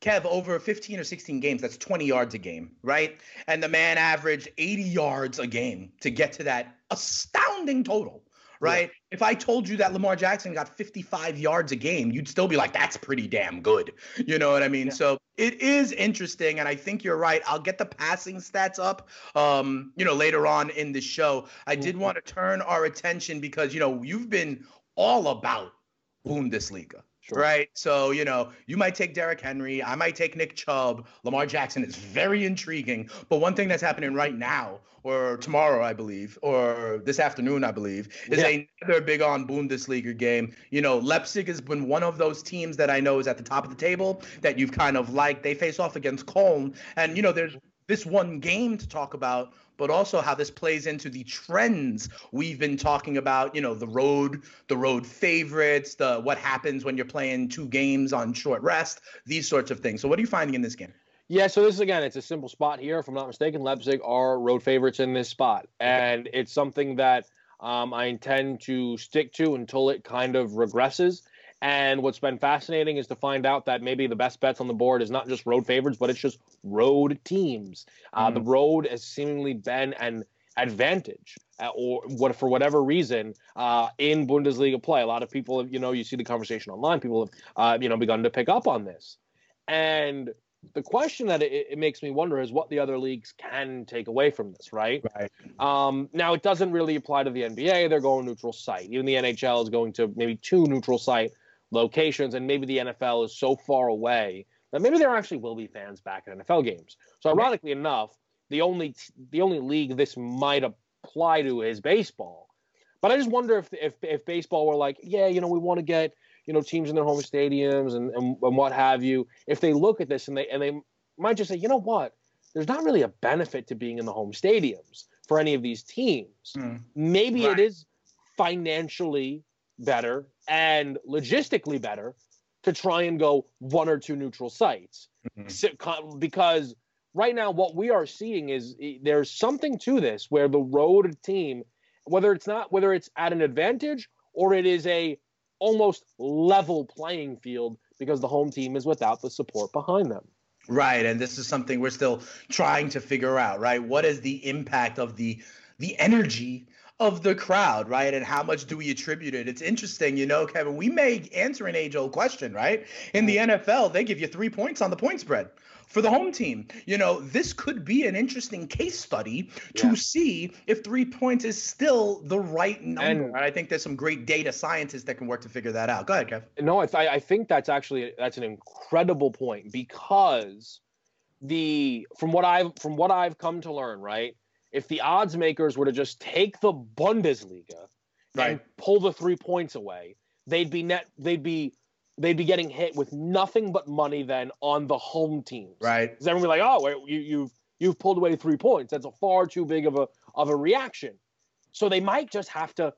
Kev, over 15 or 16 games, that's 20 yards a game, right? And the man averaged 80 yards a game to get to that astounding total, right? If I told you that Lamar Jackson got 55 yards a game, you'd still be like, that's pretty damn good. You know what I mean? Yeah. So it is interesting. And I think you're right. I'll get the passing stats up, um, you know, later on in the show. I did want to turn our attention because, you know, you've been all about Bundesliga. Sure. Right. So, you know, you might take Derrick Henry. I might take Nick Chubb. Lamar Jackson is very intriguing. But one thing that's happening right now, or tomorrow, I believe, or this afternoon, I believe, is Yeah. another big on Bundesliga game. You know, Leipzig has been one of those teams that I know is at the top of the table that you've kind of liked. They face off against Köln. And, you know, there's this one game to talk about, but also how this plays into the trends we've been talking about. You know, the road, the road favorites, the what happens when you're playing two games on short rest, these sorts of things. So, what are you finding in this game? Yeah, so this is again, it's a simple spot here. If I'm not mistaken, Leipzig are road favorites in this spot, and it's something that um, I intend to stick to until it kind of regresses. And what's been fascinating is to find out that maybe the best bets on the board is not just road favorites, but it's just road teams. Uh, The road has seemingly been an advantage, uh, or what for whatever reason, uh, in Bundesliga play. A lot of people, have, you know, you see the conversation online. People have, uh, you know, begun to pick up on this, and the question that it, it makes me wonder is what the other leagues can take away from this, right? Right. Um, now, it doesn't really apply to the NBA. They're going neutral site. Even the NHL is going to maybe two neutral site locations, and maybe the NFL is so far away that maybe there actually will be fans back at NFL games. So, ironically enough, the only the only league this might apply to is baseball. But I just wonder if if if baseball were like, yeah, you know, we want to get you know teams in their home stadiums and, and and what have you. If they look at this and they and they might just say, you know what, there's not really a benefit to being in the home stadiums for any of these teams. Mm. Maybe Right. it is financially better and logistically better to try and go one or two neutral sites Mhm. Because right now what we are seeing is there's something to this where the road team whether it's not whether it's at an advantage or it is a almost level playing field because the home team is without the support behind them Right, and this is something we're still trying to figure out, right? What is the impact of the the energy of the crowd, right? And how much do we attribute it? It's interesting, you know, Kevin. We may answer an age-old question, right? In the mm. NFL, they give you three points on the point spread for the home team. You know, this could be an interesting case study to Yeah. see if three points is still the right number. And- I think there's some great data scientists that can work to figure that out. Go ahead, Kev. No, I think that's actually that's an incredible point because the from what I've from what I've come to learn, right? If the odds makers were to just take the Bundesliga Right. and pull the three points away, they'd be net they'd be they'd be getting hit with nothing but money then on the home teams. Right. Because everyone be like, oh, you, you've you've pulled away three points. That's a far too big of a of a reaction. So they might just have to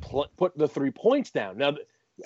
pl- put the three points down now,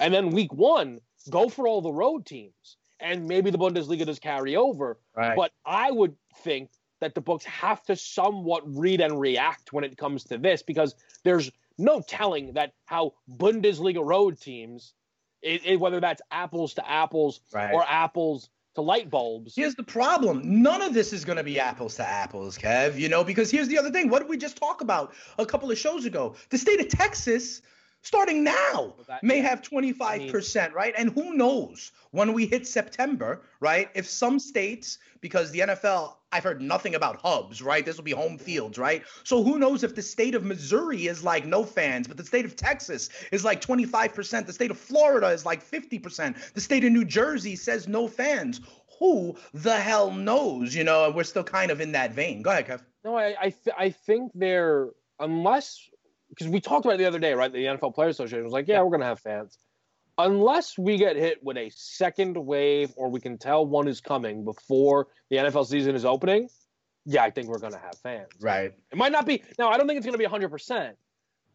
and then week one go for all the road teams, and maybe the Bundesliga does carry over. Right. But I would think that the books have to somewhat read and react when it comes to this because there's no telling that how Bundesliga road teams, it, it- whether that's apples to apples Right. or apples to light bulbs. Here's the problem. None of this is going to be apples to apples, Kev, you know, because here's the other thing. What did we just talk about a couple of shows ago? The state of Texas, starting now, that- may have 25%, right? And who knows when we hit September, right? If some states, because the NFL, I've heard nothing about hubs, right? This will be home fields, right? So who knows if the state of Missouri is like no fans, but the state of Texas is like 25%. The state of Florida is like 50%. The state of New Jersey says no fans. Who the hell knows, you know? And we're still kind of in that vein. Go ahead, Kev. No, I I, th- I think they're unless because we talked about it the other day, right? The NFL Players Association was like, yeah, we're gonna have fans. Unless we get hit with a second wave or we can tell one is coming before the NFL season is opening, yeah, I think we're gonna have fans. Right. It might not be now, I don't think it's gonna be hundred percent.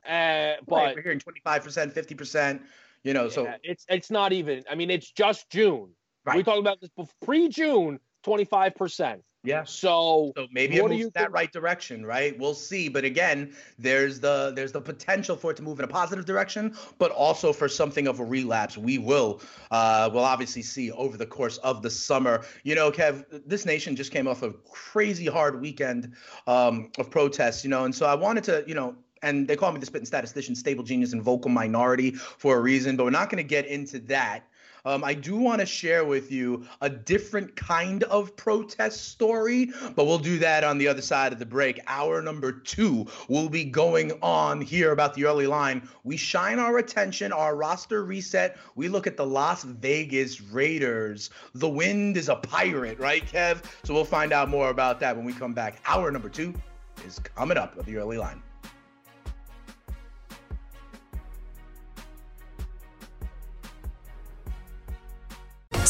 Uh Right. but We're hearing 25%, 50%, you know, so. it's it's not even I mean it's just June. We Right. talked about this pre June, twenty five percent. Yeah. So So maybe it moves in that right direction, right? We'll see. But again, there's the there's the potential for it to move in a positive direction, but also for something of a relapse. We will uh we'll obviously see over the course of the summer. You know, Kev, this nation just came off a crazy hard weekend um of protests, you know, and so I wanted to, you know, and they call me the spitting statistician, stable genius, and vocal minority for a reason, but we're not going to get into that. Um, I do want to share with you a different kind of protest story, but we'll do that on the other side of the break. Hour number two will be going on here about the early line. We shine our attention, our roster reset. We look at the Las Vegas Raiders. The wind is a pirate, right, Kev? So we'll find out more about that when we come back. Hour number two is coming up at the early line.